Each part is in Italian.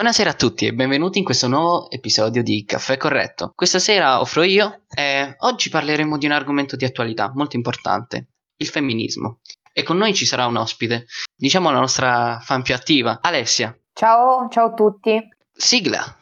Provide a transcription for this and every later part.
Buonasera a tutti e benvenuti in questo nuovo episodio di Caffè Corretto. Questa sera offro io e oggi parleremo di un argomento di attualità molto importante, il femminismo. E con noi ci sarà un ospite, diciamo la nostra fan più attiva, Alessia. Ciao, ciao a tutti. Sigla.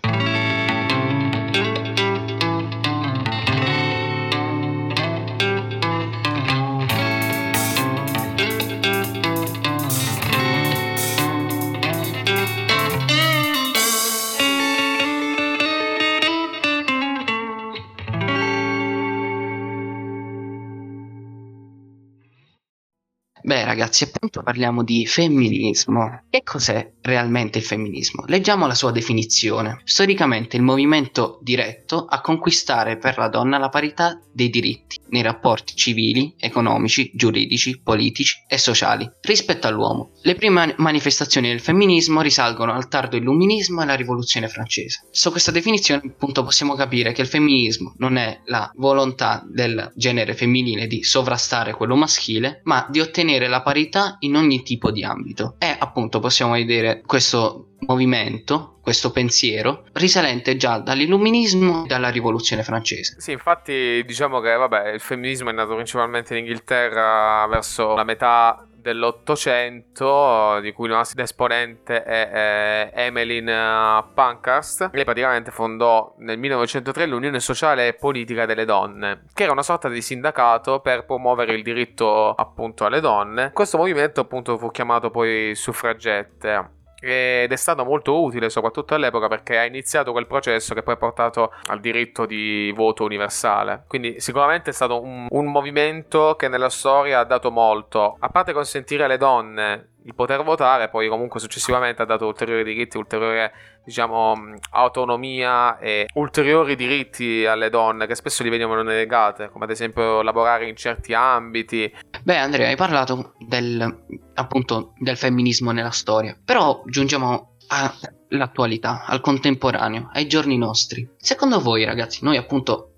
Beh, ragazzi, appunto parliamo di femminismo. Che cos'è realmente il femminismo? Leggiamo la sua definizione. Storicamente il movimento diretto a conquistare per la donna la parità dei diritti nei rapporti civili, economici, giuridici, politici e sociali rispetto all'uomo. Le prime manifestazioni del femminismo risalgono al tardo illuminismo e alla rivoluzione francese. Su questa definizione appunto possiamo capire che il femminismo non è la volontà del genere femminile di sovrastare quello maschile, ma di ottenere ottenere la parità in ogni tipo di ambito. E appunto possiamo vedere questo movimento, questo pensiero, risalente già dall'illuminismo e dalla rivoluzione francese. Sì, infatti diciamo che vabbè, il femminismo è nato principalmente in Inghilterra verso la metà dell'Ottocento, di cui una esponente è, è Emmeline eh, Pankhurst. Lei praticamente fondò nel 1903 l'Unione Sociale e Politica delle Donne, che era una sorta di sindacato per promuovere il diritto appunto alle donne. Questo movimento appunto fu chiamato poi suffragette ed è stato molto utile soprattutto all'epoca perché ha iniziato quel processo che poi ha portato al diritto di voto universale. Quindi sicuramente è stato un, un movimento che nella storia ha dato molto. A parte consentire alle donne il poter votare, poi comunque successivamente ha dato ulteriori diritti, ulteriore diciamo autonomia e ulteriori diritti alle donne che spesso gli venivano negate, come ad esempio lavorare in certi ambiti. Beh, Andrea, hai parlato del appunto del femminismo nella storia, però giungiamo all'attualità, al contemporaneo, ai giorni nostri. Secondo voi, ragazzi, noi appunto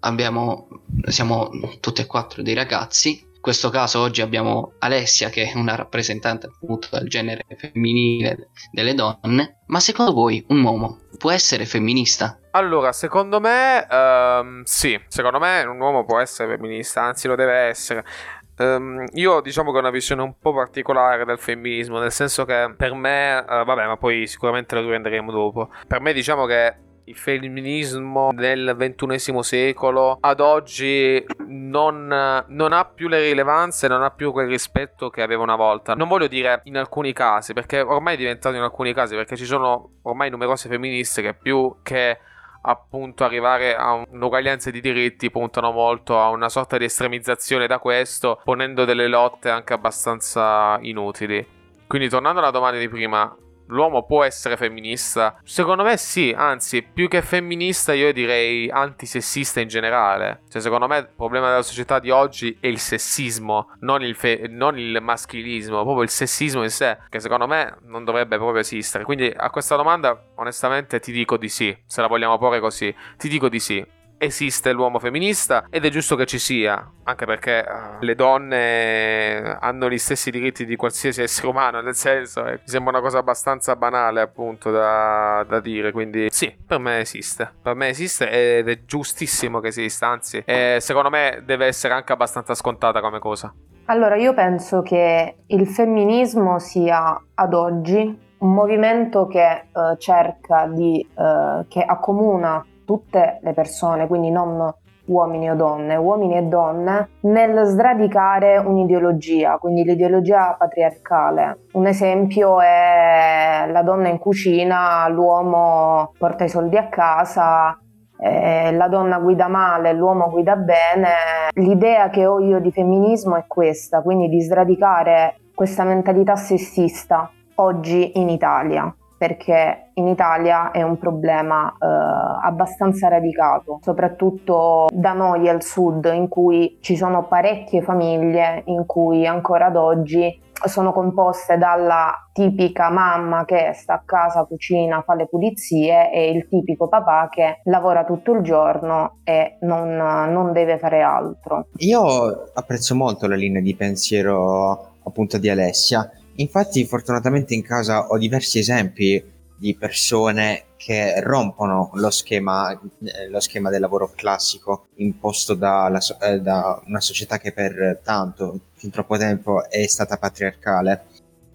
abbiamo siamo tutti e quattro dei ragazzi questo caso oggi abbiamo Alessia che è una rappresentante appunto del genere femminile delle donne, ma secondo voi un uomo può essere femminista? Allora, secondo me um, sì, secondo me un uomo può essere femminista, anzi lo deve essere. Um, io diciamo che ho una visione un po' particolare del femminismo, nel senso che per me, uh, vabbè, ma poi sicuramente lo riprenderemo dopo. Per me diciamo che il femminismo nel ventunesimo secolo ad oggi non, non, ha più le rilevanze, non ha più quel rispetto che aveva una volta. Non voglio dire in alcuni casi, perché ormai è diventato in alcuni casi, perché ci sono ormai numerose femministe che più che appunto arrivare a un'uguaglianza di diritti puntano molto a una sorta di estremizzazione da questo, ponendo delle lotte anche abbastanza inutili. Quindi tornando alla domanda di prima, l'uomo può essere femminista? Secondo me sì, anzi, più che femminista io direi antisessista in generale. Cioè, secondo me il problema della società di oggi è il sessismo, non il, fe- non il maschilismo, proprio il sessismo in sé, che secondo me non dovrebbe proprio esistere. Quindi a questa domanda onestamente ti dico di sì, se la vogliamo porre così, ti dico di sì esiste l'uomo femminista ed è giusto che ci sia, anche perché uh, le donne hanno gli stessi diritti di qualsiasi essere umano, nel senso, eh, mi sembra una cosa abbastanza banale appunto da, da, dire, quindi sì, per me esiste, per me esiste ed è giustissimo che esista, anzi, eh, secondo me deve essere anche abbastanza scontata come cosa. Allora, io penso che il femminismo sia ad oggi un movimento che uh, cerca di, uh, che accomuna tutte le persone, quindi non uomini o donne, uomini e donne, nel sradicare un'ideologia, quindi l'ideologia patriarcale. Un esempio è la donna in cucina, l'uomo porta i soldi a casa, eh, la donna guida male, l'uomo guida bene. L'idea che ho io di femminismo è questa, quindi di sradicare questa mentalità sessista oggi in Italia perché in Italia è un problema eh, abbastanza radicato, soprattutto da noi al sud, in cui ci sono parecchie famiglie in cui ancora ad oggi sono composte dalla tipica mamma che sta a casa, cucina, fa le pulizie e il tipico papà che lavora tutto il giorno e non, non deve fare altro. Io apprezzo molto la linea di pensiero appunto di Alessia Infatti, fortunatamente in casa ho diversi esempi di persone che rompono lo schema, eh, lo schema del lavoro classico imposto dalla, eh, da una società che per tanto, fin troppo tempo è stata patriarcale.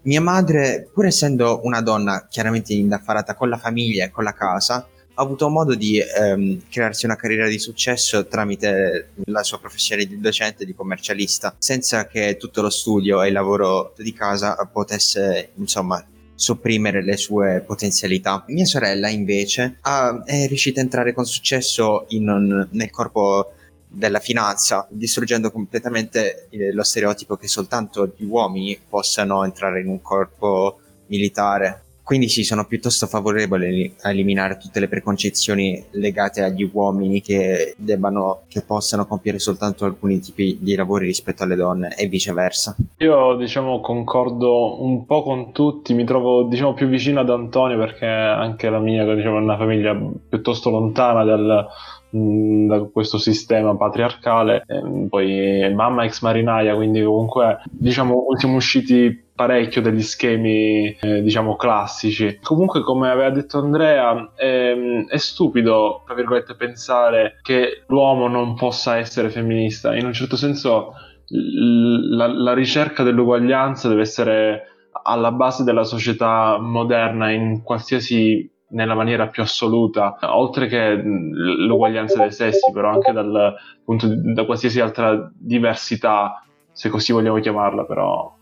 Mia madre, pur essendo una donna chiaramente indaffarata con la famiglia e con la casa, ha avuto modo di ehm, crearsi una carriera di successo tramite la sua professione di docente e di commercialista, senza che tutto lo studio e il lavoro di casa potesse, insomma, sopprimere le sue potenzialità. Mia sorella, invece, ha, è riuscita a entrare con successo in, nel corpo della finanza, distruggendo completamente eh, lo stereotipo che soltanto gli uomini possano entrare in un corpo militare. Quindi sì, sono piuttosto favorevole a eliminare tutte le preconcezioni legate agli uomini che debbano, che possano compiere soltanto alcuni tipi di lavori rispetto alle donne e viceversa. Io diciamo concordo un po' con tutti, mi trovo diciamo più vicino ad Antonio perché anche la mia diciamo, è una famiglia piuttosto lontana dal, da questo sistema patriarcale. E poi mamma ex marinaia, quindi comunque diciamo siamo usciti parecchio degli schemi eh, diciamo classici. Comunque come aveva detto Andrea è, è stupido tra virgolette pensare che l'uomo non possa essere femminista. In un certo senso la, la ricerca dell'uguaglianza deve essere alla base della società moderna in qualsiasi nella maniera più assoluta, oltre che l'uguaglianza dei sessi, però anche dal punto di, da qualsiasi altra diversità, se così vogliamo chiamarla, però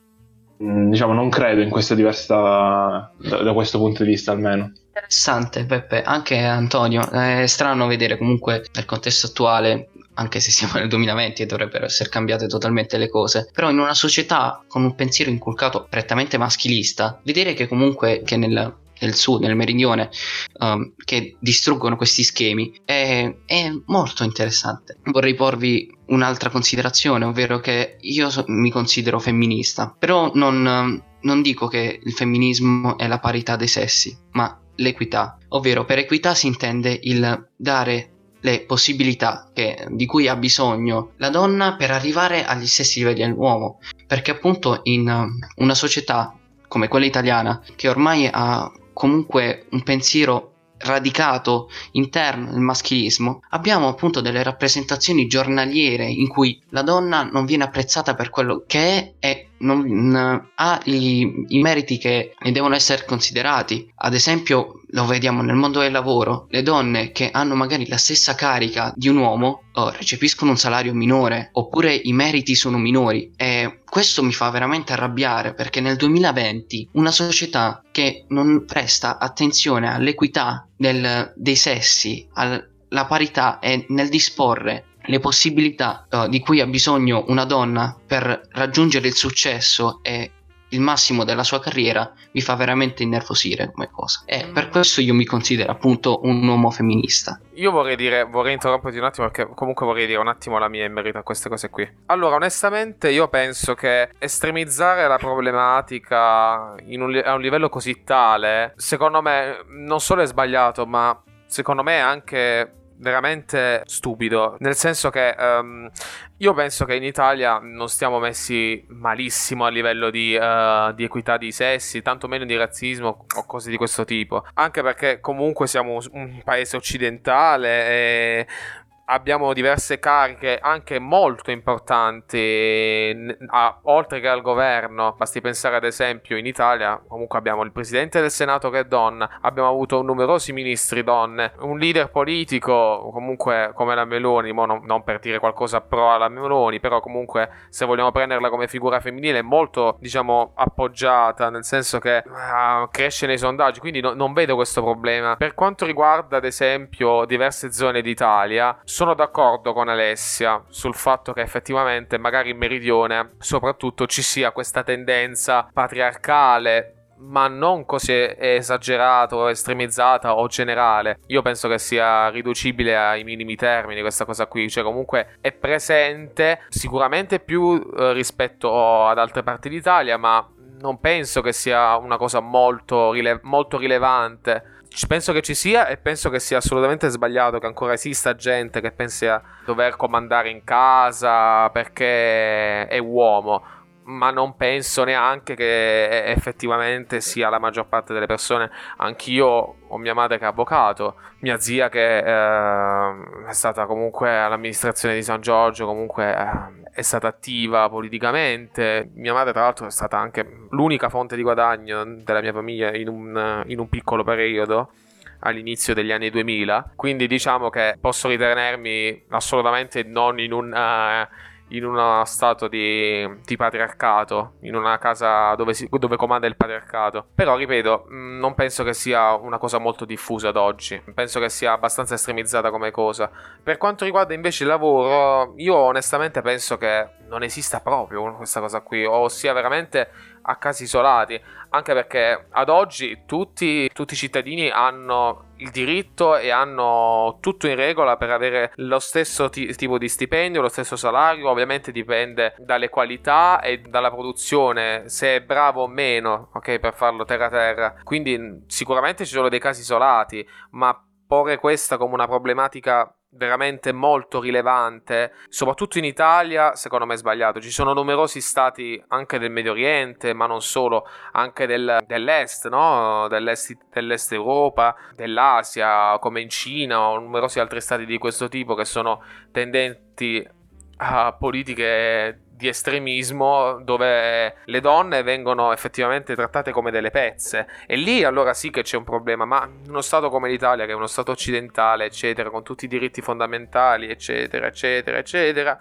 diciamo non credo in questa diversità da, da questo punto di vista almeno. Interessante Peppe, anche Antonio, è strano vedere comunque nel contesto attuale anche se siamo nel 2020 e dovrebbero essere cambiate totalmente le cose, però in una società con un pensiero inculcato prettamente maschilista, vedere che comunque che nel, nel sud, nel meridione, um, che distruggono questi schemi, è, è, molto interessante. Vorrei porvi un'altra considerazione, ovvero che io so, mi considero femminista, però non, non dico che il femminismo è la parità dei sessi, ma l'equità, ovvero per equità si intende il dare le possibilità che, di cui ha bisogno la donna per arrivare agli stessi livelli dell'uomo, perché appunto in una società come quella italiana, che ormai ha comunque un pensiero radicato interno nel maschilismo, abbiamo appunto delle rappresentazioni giornaliere in cui la donna non viene apprezzata per quello che è e non ha i, i meriti che ne devono essere considerati. Ad esempio, lo vediamo nel mondo del lavoro, le donne che hanno magari la stessa carica di un uomo oh, recepiscono un salario minore oppure i meriti sono minori. E questo mi fa veramente arrabbiare perché nel 2020 una società che non presta attenzione all'equità del, dei sessi, alla parità e nel disporre le possibilità uh, di cui ha bisogno una donna per raggiungere il successo e il massimo della sua carriera mi fa veramente innervosire come cosa. E per questo io mi considero appunto un uomo femminista. Io vorrei dire, vorrei interromperti un attimo perché comunque vorrei dire un attimo la mia in merito a queste cose qui. Allora, onestamente io penso che estremizzare la problematica un, a un livello così tale, secondo me non solo è sbagliato, ma secondo me è anche veramente stupido, nel senso che um, io penso che in Italia non stiamo messi malissimo a livello di, uh, di, equità di sessi, tanto meno di razzismo o cose di questo tipo, anche perché comunque siamo un paese occidentale e abbiamo diverse cariche anche molto importanti a, oltre che al governo. Basti pensare ad esempio in Italia comunque abbiamo il presidente del senato che è donna abbiamo avuto numerosi ministri donne un leader politico comunque come la Meloni non, non, per dire qualcosa pro alla Meloni però comunque se vogliamo prenderla come figura femminile molto diciamo appoggiata nel senso che uh, cresce nei sondaggi quindi no, non vedo questo problema. Per quanto riguarda ad esempio diverse zone d'Italia sono d'accordo con Alessia sul fatto che effettivamente magari in meridione soprattutto ci sia questa tendenza patriarcale ma non così esagerata o estremizzata o generale. Io penso che sia riducibile ai minimi termini questa cosa qui, cioè comunque è presente sicuramente più eh, rispetto ad altre parti d'Italia, ma non penso che sia una cosa molto, rile- molto rilevante penso che ci sia e penso che sia assolutamente sbagliato che ancora esista gente che pensi a dover comandare in casa perché è uomo. ma non penso neanche che effettivamente sia la maggior parte delle persone. Anch'io ho mia madre che è avvocato, mia zia che eh, è stata comunque all'amministrazione di San Giorgio, comunque eh, è stata attiva politicamente. Mia madre, tra l'altro, è stata anche l'unica fonte di guadagno della mia famiglia in un, in un piccolo periodo all'inizio degli anni 2000 quindi diciamo che posso ritenermi assolutamente non in un uh, in uno stato di, di, patriarcato, in una casa dove, si, dove, comanda il patriarcato. Però, ripeto, mm, non penso che sia una cosa molto diffusa ad oggi. Penso che sia abbastanza estremizzata come cosa. Per quanto riguarda invece il lavoro, io onestamente penso che non esista proprio questa cosa qui, o sia veramente a casi isolati, anche perché ad oggi tutti, tutti, i cittadini hanno il diritto e hanno tutto in regola per avere lo stesso t- tipo di stipendio, lo stesso salario, ovviamente dipende dalle qualità e dalla produzione, se è bravo o meno, ok, per farlo terra terra. Quindi sicuramente ci sono dei casi isolati, ma porre questa come una problematica veramente molto rilevante, soprattutto in Italia, secondo me è sbagliato. Ci sono numerosi stati anche del Medio Oriente, ma non solo, anche del, dell'est, no? dell'est, dell'est Europa, dell'Asia, come in Cina o numerosi altri stati di questo tipo che sono tendenti a politiche di estremismo dove le donne vengono effettivamente trattate come delle pezze. E lì allora sì che c'è un problema ma uno stato come l'Italia che è uno stato occidentale eccetera con tutti i diritti fondamentali eccetera eccetera eccetera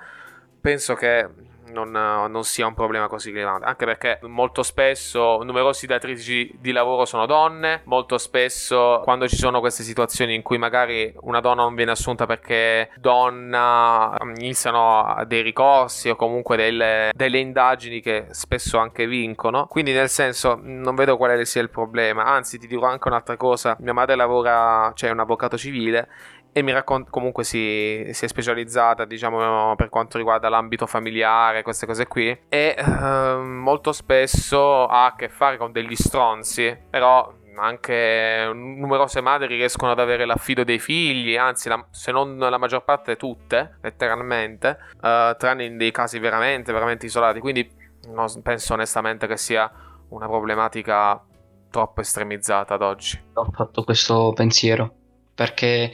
penso che non, non, sia un problema così rilevante. Anche perché molto spesso numerosi datrici di lavoro sono donne, molto spesso quando ci sono queste situazioni in cui magari una donna non viene assunta perché donna iniziano dei ricorsi o comunque delle, delle indagini che spesso anche vincono. Quindi nel senso non vedo quale sia il problema. Anzi ti dirò anche un'altra cosa. Mia madre lavora, cioè è un avvocato civile e mi racconta comunque si, si, è specializzata diciamo per quanto riguarda l'ambito familiare queste cose qui e eh, molto spesso ha a che fare con degli stronzi però anche numerose madri riescono ad avere l'affido dei figli, anzi, la, se non la maggior parte tutte, letteralmente, uh, tranne in dei casi veramente, veramente isolati. Quindi non penso onestamente che sia una problematica troppo estremizzata ad oggi. Ho fatto questo pensiero perché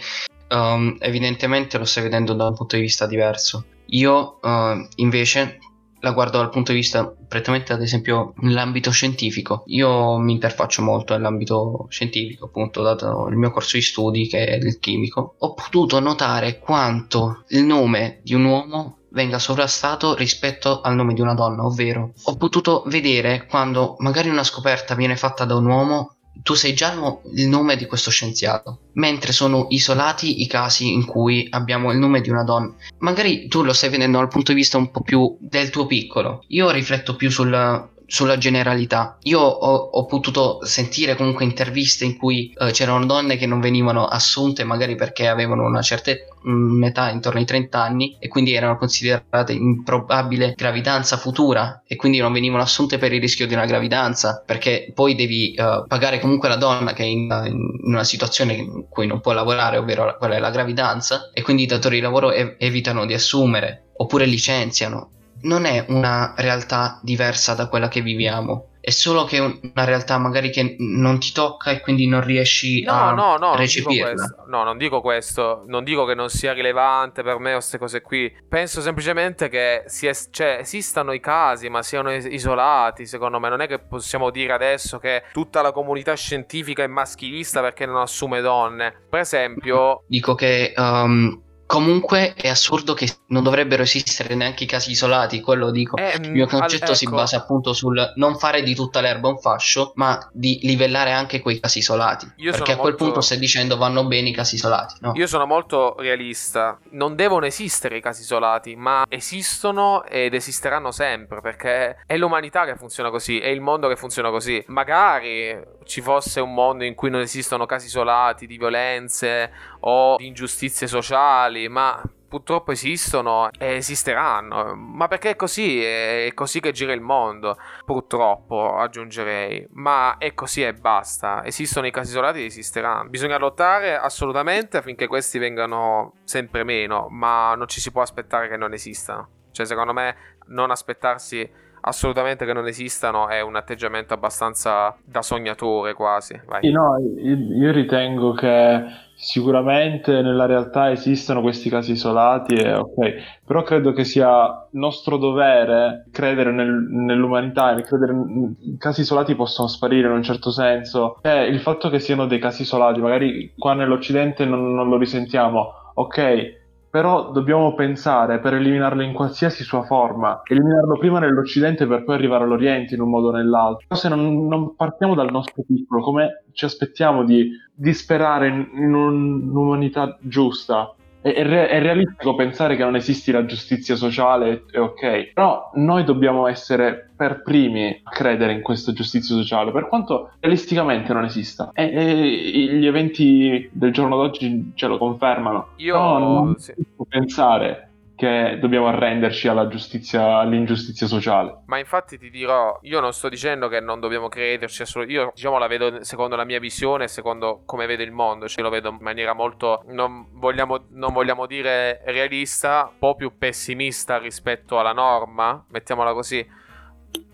um, evidentemente lo stai vedendo da un punto di vista diverso. Io uh, invece la guardo dal punto di vista prettamente ad esempio nell'ambito scientifico. Io mi interfaccio molto nell'ambito scientifico, appunto, dato il mio corso di studi che è il chimico. Ho potuto notare quanto il nome di un uomo venga sovrastato rispetto al nome di una donna, ovvero ho potuto vedere quando magari una scoperta viene fatta da un uomo tu sai già il nome di questo scienziato, mentre sono isolati i casi in cui abbiamo il nome di una donna. Magari tu lo stai vedendo dal punto di vista un po' più del tuo piccolo. Io rifletto più sul, sulla generalità. Io ho, ho, potuto sentire comunque interviste in cui uh, c'erano donne che non venivano assunte magari perché avevano una certa metà intorno ai 30 anni e quindi erano considerate improbabile gravidanza futura e quindi non venivano assunte per il rischio di una gravidanza perché poi devi uh, pagare comunque la donna che è in, in, una situazione in cui non può lavorare ovvero quella è la gravidanza e quindi i datori di lavoro ev- evitano di assumere oppure licenziano non è una realtà diversa da quella che viviamo. È solo che è una realtà magari che non ti tocca e quindi non riesci no, a no, no, recepirla. No, non dico questo. Non dico che non sia rilevante per me o queste cose qui. Penso semplicemente che es- cioè, esistano i casi, ma siano es- isolati. Secondo me, non è che possiamo dire adesso che tutta la comunità scientifica è maschilista perché non assume donne. Per esempio, dico che um, Comunque è assurdo che non dovrebbero esistere neanche i casi isolati, quello dico. Eh, il mio concetto ecco. si basa appunto sul non fare di tutta l'erba un fascio, ma di livellare anche quei casi isolati. Io perché a quel molto... punto stai dicendo vanno bene i casi isolati. No? Io sono molto realista. Non devono esistere i casi isolati, ma esistono ed esisteranno sempre perché è l'umanità che funziona così, è il mondo che funziona così. Magari ci fosse un mondo in cui non esistono casi isolati di violenze o di ingiustizie sociali, ma purtroppo esistono e esisteranno. Ma perché è così? È così che gira il mondo. Purtroppo, aggiungerei. Ma è così e basta. Esistono i casi isolati e esisteranno. Bisogna lottare assolutamente affinché questi vengano sempre meno. Ma non ci si può aspettare che non esistano. Cioè, secondo me, non aspettarsi assolutamente che non esistano è un atteggiamento abbastanza da sognatore quasi. Vai. No, io ritengo che sicuramente nella realtà esistono questi casi isolati e ok, però credo che sia nostro dovere credere nel, nell'umanità credere in casi isolati possono sparire in un certo senso. E il fatto che siano dei casi isolati, magari qua nell'Occidente non, non lo risentiamo, ok, però dobbiamo pensare per eliminarlo in qualsiasi sua forma, eliminarlo prima nell'Occidente per poi arrivare all'Oriente in un modo o nell'altro. Però se non, non partiamo dal nostro piccolo, come ci aspettiamo di, di sperare in, in un'umanità giusta? È, realistico pensare che non esisti la giustizia sociale, è ok, però noi dobbiamo essere per primi a credere in questa giustizia sociale, per quanto realisticamente non esista. E, e gli eventi del giorno d'oggi ce lo confermano. Io no, non sì. pensare che dobbiamo arrenderci alla giustizia, all'ingiustizia sociale. Ma infatti ti dirò, io non sto dicendo che non dobbiamo crederci, io diciamo la vedo secondo la mia visione, secondo come vedo il mondo, cioè lo vedo in maniera molto, non vogliamo, non vogliamo dire realista, un po' più pessimista rispetto alla norma, mettiamola così,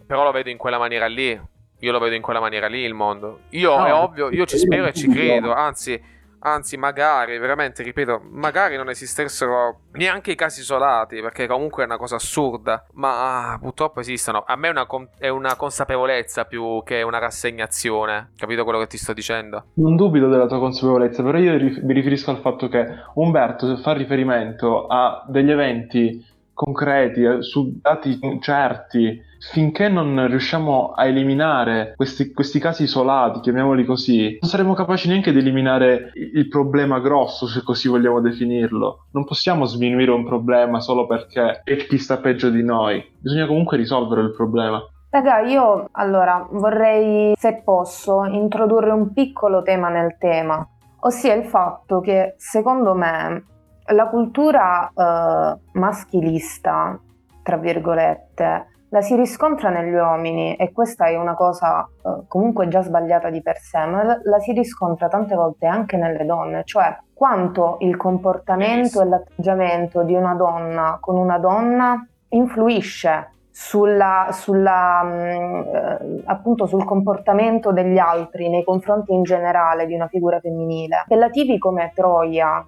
però lo vedo in quella maniera lì, io lo vedo in quella maniera lì il mondo. Io no, è ovvio, io ci spero e ci credo, anzi Anzi, magari, veramente, ripeto, magari non esistessero neanche i casi isolati, perché comunque è una cosa assurda, ma ah, purtroppo esistono. A me è una, è una, consapevolezza più che una rassegnazione. Capito quello che ti sto dicendo? Non dubito della tua consapevolezza, però io mi riferisco al fatto che Umberto fa riferimento a degli eventi concreti, eh, su dati certi, finché non riusciamo a eliminare questi, questi, casi isolati, chiamiamoli così, non saremo capaci neanche di eliminare il problema grosso, se così vogliamo definirlo. Non possiamo sminuire un problema solo perché è chi sta peggio di noi. Bisogna comunque risolvere il problema. Raga, io allora vorrei, se posso, introdurre un piccolo tema nel tema, ossia il fatto che secondo me la cultura eh, maschilista, tra virgolette, la si riscontra negli uomini e questa è una cosa eh, comunque già sbagliata di per sé, ma la, si riscontra tante volte anche nelle donne, cioè quanto il comportamento e l'atteggiamento di una donna con una donna influisce sulla, sulla, mm, eh, appunto sul comportamento degli altri nei confronti in generale di una figura femminile. Appellativi come Troia,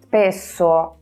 spesso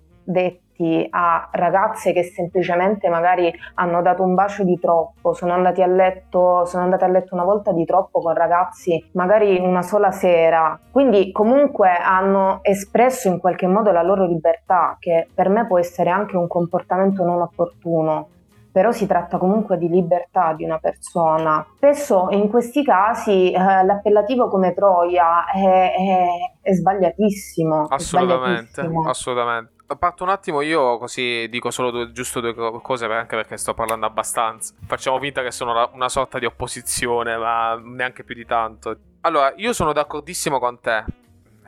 detti a ragazze che semplicemente magari hanno dato un bacio di troppo, sono andati a letto, sono andate a letto una volta di troppo con ragazzi magari una sola sera, quindi comunque hanno espresso in qualche modo la loro libertà, che per me può essere anche un comportamento non opportuno però si tratta comunque di libertà di una persona. Spesso in questi casi eh, l'appellativo come Troia è, è, è sbagliatissimo. Assolutamente, è sbagliatissimo. assolutamente. Parto un attimo io così dico solo due, giusto due cose anche perché sto parlando abbastanza. Facciamo finta che sono una sorta di opposizione, ma neanche più di tanto. Allora, io sono d'accordissimo con te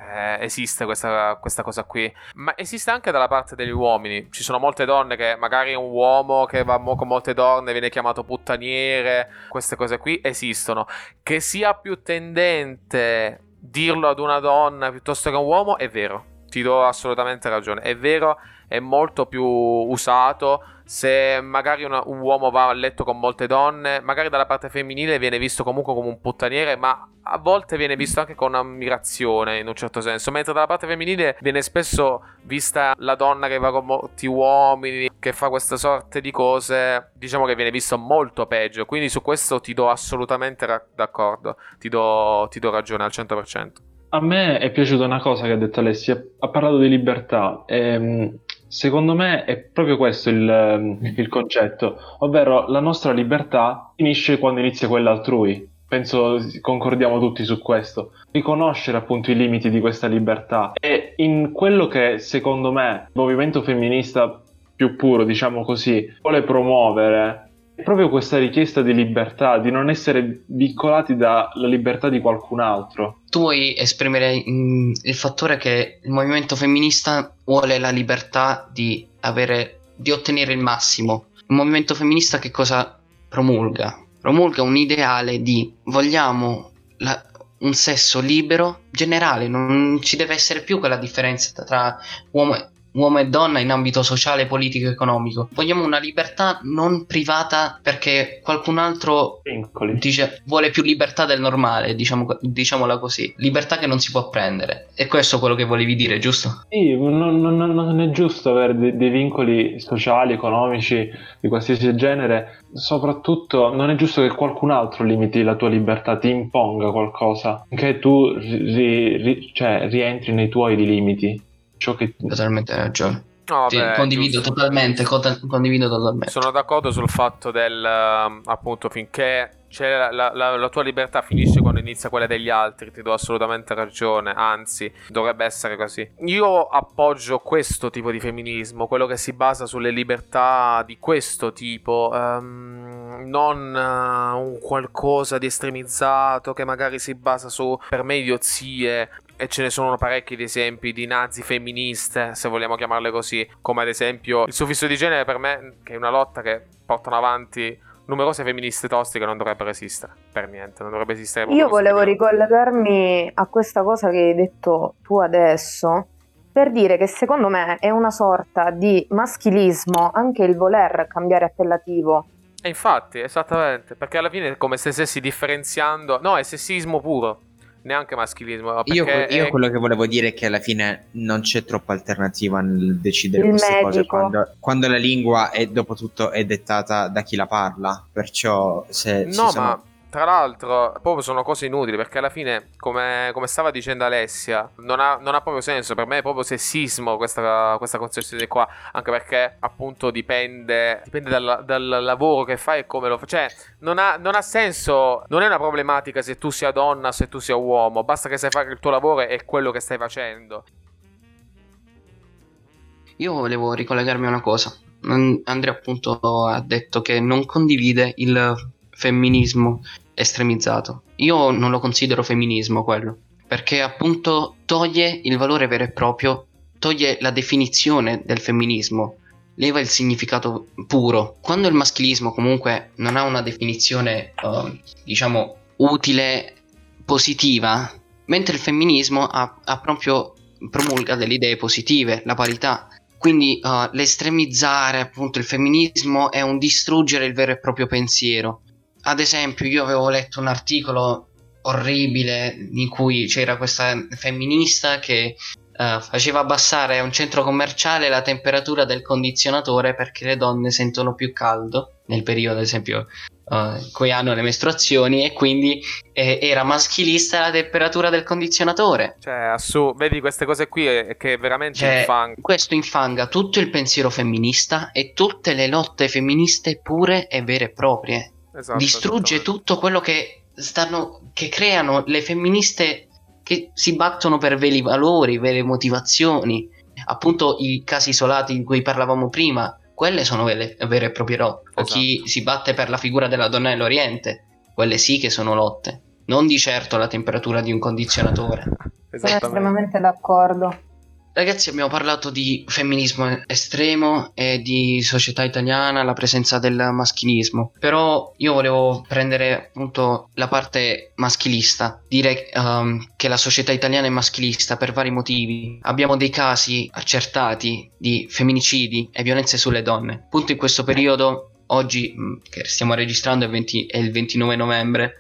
eh, esiste questa, questa, cosa qui. Ma esiste anche dalla parte degli uomini. Ci sono molte donne che magari un uomo che va con molte donne viene chiamato puttaniere. Queste cose qui esistono. Che sia più tendente dirlo ad una donna piuttosto che a un uomo è vero. Ti do assolutamente ragione. È vero, è molto più usato se magari una, un uomo va a letto con molte donne, magari dalla parte femminile viene visto comunque come un puttaniere, ma a volte viene visto anche con ammirazione in un certo senso, mentre dalla parte femminile viene spesso vista la donna che va con molti uomini, che fa questa sorte di cose, diciamo che viene visto molto peggio, quindi su questo ti do assolutamente ra- d'accordo, ti do, ti do ragione al 100%. A me è piaciuta una cosa che ha detto Alessia, ha parlato di libertà. E, ehm, Secondo me è proprio questo il, ehm, il, concetto, ovvero la nostra libertà finisce quando inizia quella altrui. Penso concordiamo tutti su questo. Riconoscere appunto i limiti di questa libertà e in quello che secondo me il movimento femminista più puro, diciamo così, vuole promuovere proprio questa richiesta di libertà, di non essere vincolati dalla libertà di qualcun altro. Tu vuoi esprimere mh, il fattore che il movimento femminista vuole la libertà di, avere, di ottenere il massimo. Il movimento femminista che cosa promulga? Promulga un ideale di vogliamo la, un sesso libero, generale, non ci deve essere più quella differenza tra uomo uomo e donna in ambito sociale, politico e economico. Vogliamo una libertà non privata perché qualcun altro Vincoli. dice vuole più libertà del normale, diciamo, diciamola così. Libertà che non si può prendere. E questo è quello che volevi dire, giusto? Sì, non, non- non è giusto avere de- dei vincoli sociali, economici, di qualsiasi genere. Soprattutto non è giusto che qualcun altro limiti la tua libertà, ti imponga qualcosa, che tu ri- ri- cioè, rientri nei tuoi limiti. Ciò che Totalmente ragione. No, Sì, vabbè, condivido totalmente, condivido totalmente. Sono d'accordo sul fatto del ehm, appunto finché c'è la, la- la- tua libertà finisce quando inizia quella degli altri, ti do assolutamente ragione, anzi dovrebbe essere così. Io appoggio questo tipo di femminismo, quello che si basa sulle libertà di questo tipo, ehm, non eh, un qualcosa di estremizzato che magari si basa su per me idiozie e ce ne sono parecchi di esempi di nazi femministe, se vogliamo chiamarle così, come ad esempio il suffisso di genere per me, che è una lotta che portano avanti numerose femministe tossiche, non dovrebbero esistere, per niente, non dovrebbe esistere. Io volevo ricollegarmi a questa cosa che hai detto tu adesso per dire che secondo me è una sorta di maschilismo anche il voler cambiare appellativo. E infatti, esattamente, perché alla fine è come se stessi differenziando, no, è sessismo puro, neanche maschilismo. Io, io è- quello che volevo dire è che alla fine non c'è troppa alternativa nel decidere Il queste cose medico. quando, quando la lingua è dopo tutto è dettata da chi la parla. Perciò se No, sono- ma tra l'altro, proprio sono cose inutili perché alla fine, come, come stava dicendo Alessia, non ha, non ha proprio senso. Per me è proprio sessismo questa, questa concezione qua. Anche perché, appunto, dipende, dipende dal, dal lavoro che fai e come lo fai. Cioè, non ha, non ha senso. Non è una problematica se tu sia donna o se tu sia uomo. Basta che sai fare il tuo lavoro e quello che stai facendo. Io volevo ricollegarmi a una cosa. Andrea appunto ha detto che non condivide il femminismo estremizzato. Io non lo considero femminismo quello, perché appunto toglie il valore vero e proprio, toglie la definizione del femminismo, leva il significato puro. Quando il maschilismo comunque non ha una definizione, eh, diciamo, utile, positiva, mentre il femminismo ha, ha proprio promulga delle idee positive, la parità. Quindi uh, l'estremizzare appunto il femminismo è un distruggere il vero e proprio pensiero. Ad esempio, io avevo letto un articolo orribile in cui c'era questa femminista che uh, faceva abbassare a un centro commerciale la temperatura del condizionatore perché le donne sentono più caldo nel periodo, ad esempio, uh, in cui hanno le mestruazioni e quindi eh, era maschilista la temperatura del condizionatore. Cioè, assu- vedi queste cose qui è- che veramente Cioè, infang- questo infanga tutto il pensiero femminista e tutte le lotte femministe pure e vere e proprie. Esatto, Distrugge tutto quello che stanno che creano le femministe che si battono per veri valori, vere motivazioni. Appunto i casi isolati di cui parlavamo prima, quelle sono vere, vere e proprie lotte. O Esatto. chi si batte per la figura della donna nell'Oriente, quelle sì che sono lotte. Non di certo la temperatura di un condizionatore. Sono estremamente d'accordo. Ragazzi, abbiamo parlato di femminismo estremo e di società italiana, la presenza del maschilismo. Però io volevo prendere appunto la parte maschilista, dire ehm, che la società italiana è maschilista per vari motivi. Abbiamo dei casi accertati di femminicidi e violenze sulle donne. Appunto in questo periodo, oggi mh, che stiamo registrando è, 20 è il 29 novembre,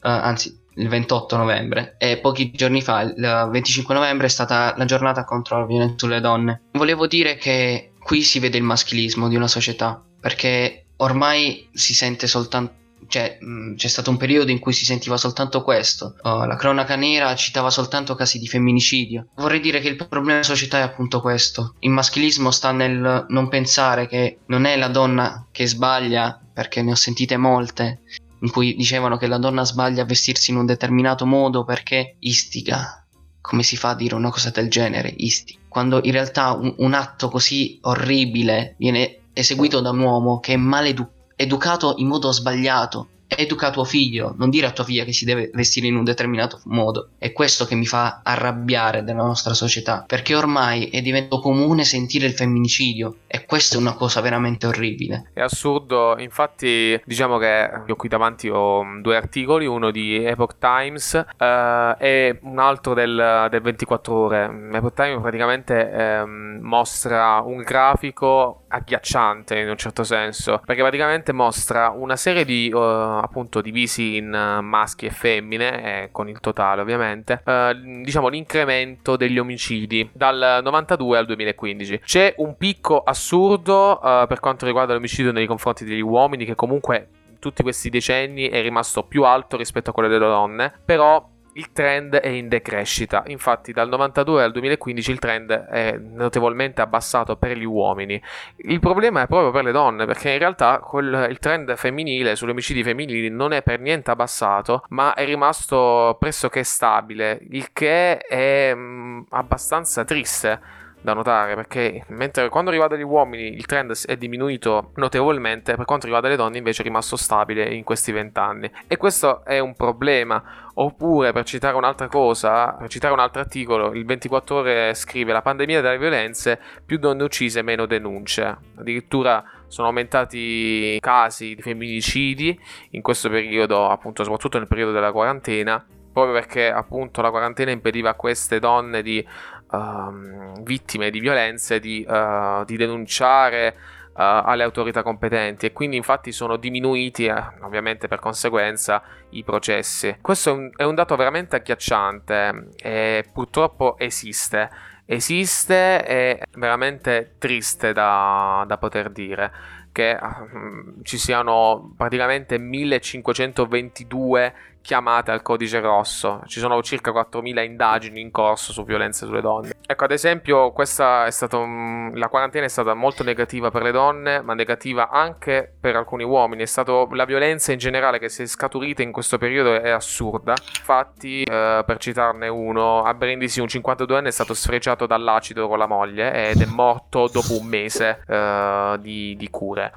anzi il 28 novembre e pochi giorni fa, il 25 novembre, è stata la giornata contro la violenza sulle donne. Volevo dire che qui si vede il maschilismo di una società perché ormai si sente soltanto. Cioè, mh, c'è stato un periodo in cui si sentiva soltanto questo. Oh, la cronaca nera citava soltanto casi di femminicidio. Vorrei dire che il problema della società è appunto questo. Il maschilismo sta nel non pensare che non è la donna che sbaglia, perché ne ho sentite molte, in cui dicevano che la donna sbaglia a vestirsi in un determinato modo perché istiga. Come si fa a dire una cosa del genere? Isti. Quando in realtà un, un atto così orribile viene eseguito da un uomo che è maleducato educato in modo sbagliato educa tuo figlio, non dire a tua figlia che si deve vestire in un determinato modo. È questo che mi fa arrabbiare della nostra società, perché ormai è diventato comune sentire il femminicidio e questa è una cosa veramente orribile. È assurdo, infatti diciamo che io qui davanti ho due articoli, uno di Epoch Times uh, e un altro del, del 24 ore. Epoch Times praticamente um, mostra un grafico agghiacciante in un certo senso, perché praticamente mostra una serie di uh, appunto divisi in uh, maschi e femmine, eh, con il totale ovviamente, uh, diciamo l'incremento degli omicidi dal 92 al 2015. C'è un picco assurdo per quanto riguarda l'omicidio nei confronti degli uomini che comunque tutti questi decenni è rimasto più alto rispetto a quello delle donne, però il trend è in decrescita. Infatti, dal 92 al 2015 il trend è notevolmente abbassato per gli uomini. Il problema è proprio per le donne, perché in realtà quel, il trend femminile sugli omicidi femminili non è per niente abbassato, ma è rimasto pressoché stabile, il che è mh, mm, abbastanza triste da notare perché mentre quando riguarda gli uomini il trend è diminuito notevolmente, per quanto riguarda le donne invece è rimasto stabile in questi vent'anni e questo è un problema. Oppure per citare un'altra cosa, per citare un altro articolo, il 24 ore scrive la pandemia delle violenze, più donne uccise, meno denunce. Addirittura sono aumentati i casi di femminicidi in questo periodo, appunto soprattutto nel periodo della quarantena, proprio perché appunto la quarantena impediva a queste donne di uh, vittime di violenze di, uh, di denunciare uh, alle autorità competenti e quindi infatti sono diminuiti eh, ovviamente per conseguenza i processi. Questo è un, è un dato veramente agghiacciante e purtroppo esiste. Esiste è veramente triste da, da poter dire che uh, ci siano praticamente 1522 chiamate al codice rosso. Ci sono circa 4.000 indagini in corso su violenze sulle donne. Ecco, ad esempio, questa è stata un... la quarantena è stata molto negativa per le donne, ma negativa anche per alcuni uomini. È stato la violenza in generale che si è scaturita in questo periodo è assurda. Infatti, eh, per citarne uno, a Brindisi un 52enne è stato sfregiato dall'acido con la moglie ed è morto dopo un mese eh, di, di cure.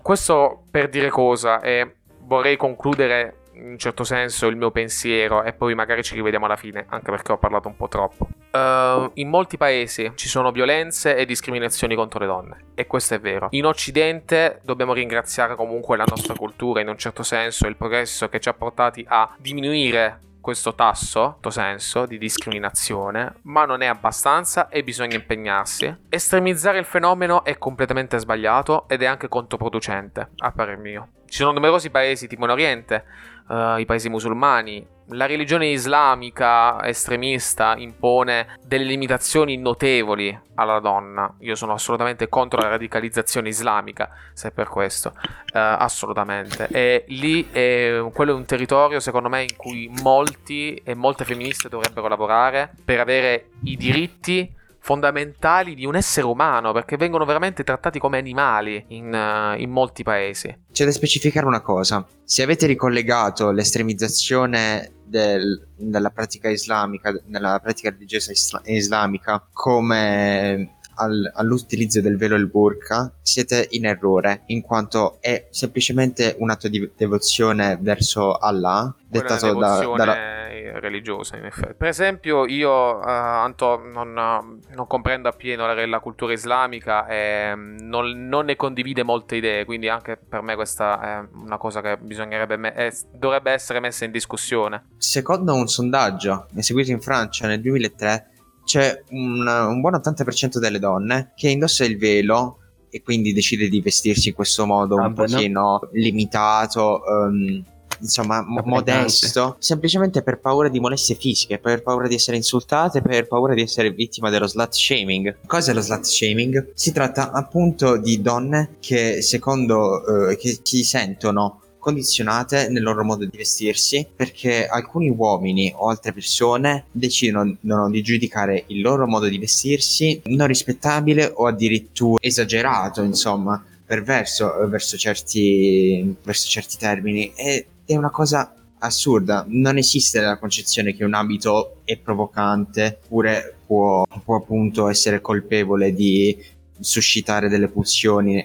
Questo per dire cosa e vorrei concludere in un certo senso il mio pensiero e poi magari ci rivediamo alla fine, anche perché ho parlato un po' troppo. Uh, in molti paesi ci sono violenze e discriminazioni contro le donne e questo è vero. In Occidente dobbiamo ringraziare comunque la nostra cultura in un certo senso, il progresso che ci ha portati a diminuire questo tasso, senso, di discriminazione, ma non è abbastanza e bisogna impegnarsi. Estremizzare il fenomeno è completamente sbagliato ed è anche controproducente, a parer mio. Ci sono numerosi paesi tipo in Oriente uh, i paesi musulmani. La religione islamica estremista impone delle limitazioni notevoli alla donna. Io sono assolutamente contro la radicalizzazione islamica, se è per questo. Uh, assolutamente. E lì è, quello è un territorio, secondo me, in cui molti e molte femministe dovrebbero lavorare per avere i diritti fondamentali di un essere umano, perché vengono veramente trattati come animali in, uh, in molti paesi. C'è da specificare una cosa, se avete ricollegato l'estremizzazione del, della pratica islamica, della pratica religiosa isla- islamica come al, all'utilizzo del velo e il burqa, siete in errore, in quanto è semplicemente un atto di devozione verso Allah, dettato da, da, religiosa in effetti. Per esempio io, uh, Anto, non, non, comprendo appieno la, la cultura islamica e mm, non, non, ne condivide molte idee, quindi anche per me questa è una cosa che bisognerebbe me- è, dovrebbe essere messa in discussione. Secondo un sondaggio eseguito in Francia nel 2003 c'è un, un buon 80% delle donne che indossa il velo e quindi decide di vestirsi in questo modo ah, un pochino no? limitato. Um, insomma, mo- modesto, semplicemente per paura di molestie fisiche, per paura di essere insultate, per paura di essere vittima dello slut shaming. Cos'è lo slut shaming? Si tratta appunto di donne che secondo eh, che si sentono condizionate nel loro modo di vestirsi perché alcuni uomini o altre persone decidono di giudicare il loro modo di vestirsi non rispettabile o addirittura esagerato, insomma, perverso verso certi, verso certi termini e è una cosa assurda. Non esiste la concezione che un abito è provocante oppure può, può appunto essere colpevole di suscitare delle pulsioni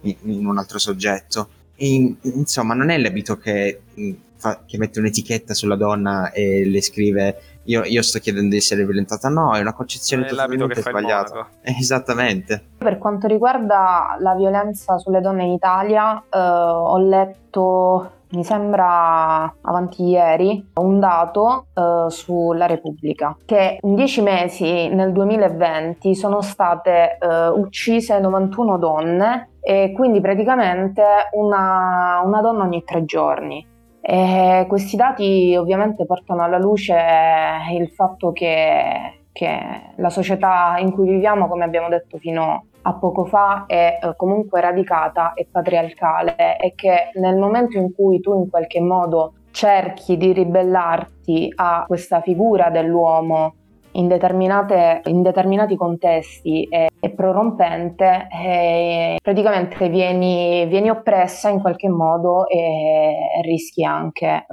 in, in un altro soggetto. in- insomma, non è l'abito che, mh, fa- che mette un'etichetta sulla donna e le scrive io, io sto chiedendo di essere violentata. No, è una concezione È l'abito totalmente che fa il sbagliata. Esattamente. Per quanto riguarda la violenza sulle donne in Italia, eh, ho letto, mi sembra avanti ieri, un dato eh, sulla Repubblica, che in dieci mesi nel 2020 sono state eh, uccise 91 donne e quindi praticamente una, una donna ogni tre giorni. E questi dati ovviamente portano alla luce il fatto che, che la società in cui viviamo, come abbiamo detto fino a poco fa, è eh, comunque radicata e patriarcale e che nel momento in cui tu in qualche modo cerchi di ribellarti a questa figura dell'uomo in, in determinati contesti è, è prorompente e praticamente vieni, vieni oppressa in qualche modo e rischi anche eh,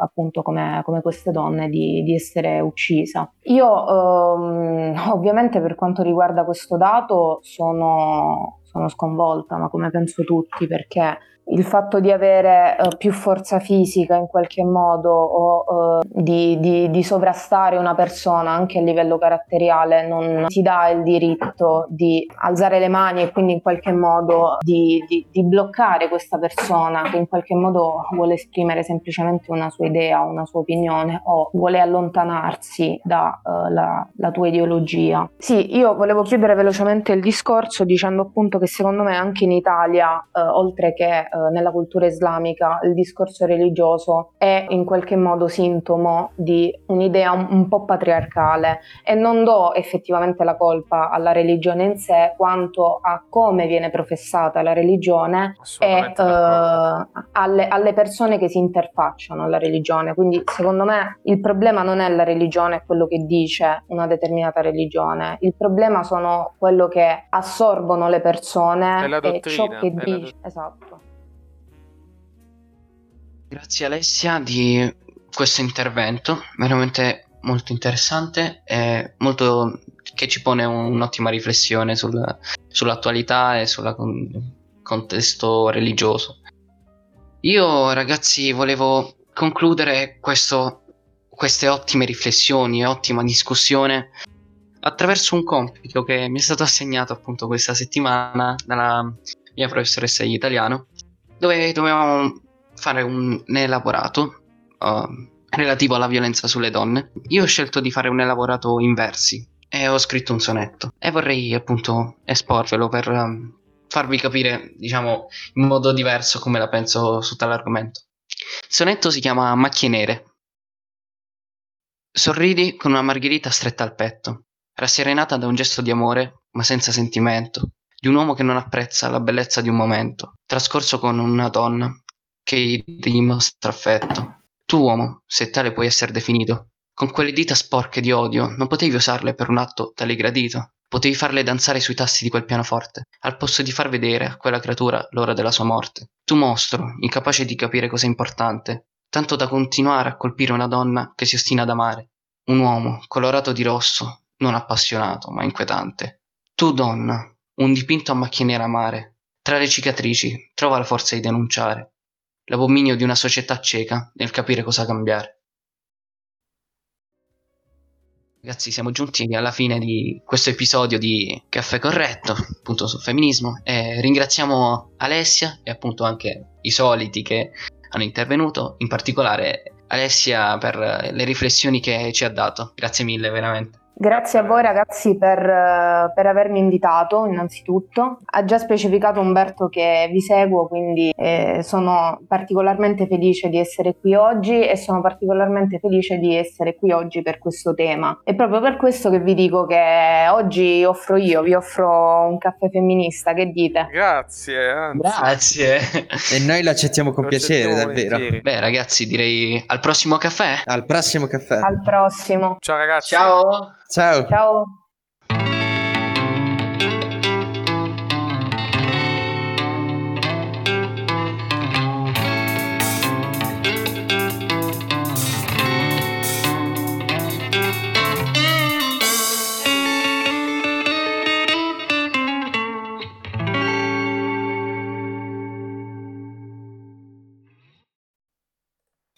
appunto come, come queste donne di, di essere uccisa. Io ehm, ovviamente per quanto riguarda questo dato sono, sono sconvolta, ma come penso tutti, perché il fatto di avere eh, più forza fisica in qualche modo o eh, di, di- di sovrastare una persona anche a livello caratteriale non ti dà il diritto di alzare le mani e quindi in qualche modo di, di- bloccare questa persona che in qualche modo vuole esprimere semplicemente una sua idea, una sua opinione o vuole allontanarsi dalla tua ideologia. Sì, io volevo chiudere velocemente il discorso dicendo appunto che secondo me anche in Italia, eh, oltre che eh, nella cultura islamica, il discorso religioso è in qualche modo sintomo di un'idea un, un po' patriarcale e non do effettivamente la colpa alla religione in sé quanto a come viene professata la religione e eh, alle, alle persone che si interfacciano alla religione. Quindi secondo me il problema non è la religione, è quello che dice una determinata religione, il problema sono quello che assorbono le persone e ciò che dice. Esatto. Grazie Alessia di questo intervento, veramente molto interessante e molto che ci pone un'ottima riflessione sul- sull'attualità e sul contesto religioso. Io ragazzi volevo concludere questo- queste ottime riflessioni e ottima discussione attraverso un compito che mi è stato assegnato appunto questa settimana dalla mia professoressa di italiano dove dovevamo fare un elaborato uh, relativo alla violenza sulle donne. Io ho scelto di fare un elaborato in versi e ho scritto un sonetto e vorrei appunto esporvelo per um, farvi capire, diciamo, in modo diverso come la penso su tale argomento. Il sonetto si chiama Macchie nere. Sorridi con una margherita stretta al petto, rasserenata da un gesto di amore, ma senza sentimento, di un uomo che non apprezza la bellezza di un momento, trascorso con una donna che gli dimostra affetto. Tu, uomo, se tale puoi essere definito, con quelle dita sporche di odio, non potevi usarle per un atto tale gradito. Potevi farle danzare sui tasti di quel pianoforte, al posto di far vedere a quella creatura l'ora della sua morte. Tu, mostro, incapace di capire cosa è importante, tanto da continuare a colpire una donna che si ostina ad amare. Un uomo, colorato di rosso, non appassionato, ma inquietante. Tu, donna, un dipinto a macchie nere a mare. Tra le cicatrici, trova la forza di denunciare l'abominio di una società cieca nel capire cosa cambiare. Ragazzi, siamo giunti alla fine di questo episodio di Caffè Corretto, appunto sul femminismo, e ringraziamo Alessia e appunto anche i soliti che hanno intervenuto, in particolare Alessia per le riflessioni che ci ha dato. Grazie mille, veramente. Grazie a voi ragazzi per, eh, per avermi invitato innanzitutto. Ha già specificato Umberto che vi seguo, quindi eh, sono particolarmente felice di essere qui oggi e sono particolarmente felice di essere qui oggi per questo tema. È proprio per questo che vi dico che oggi offro io, vi offro un caffè femminista, che dite? Grazie, anzi. Grazie. E noi lo accettiamo con piacere, davvero. volentieri. Beh, ragazzi, direi al prossimo caffè. Al prossimo caffè. Al prossimo. Ciao ragazzi. Ciao. Ciao. Ciao.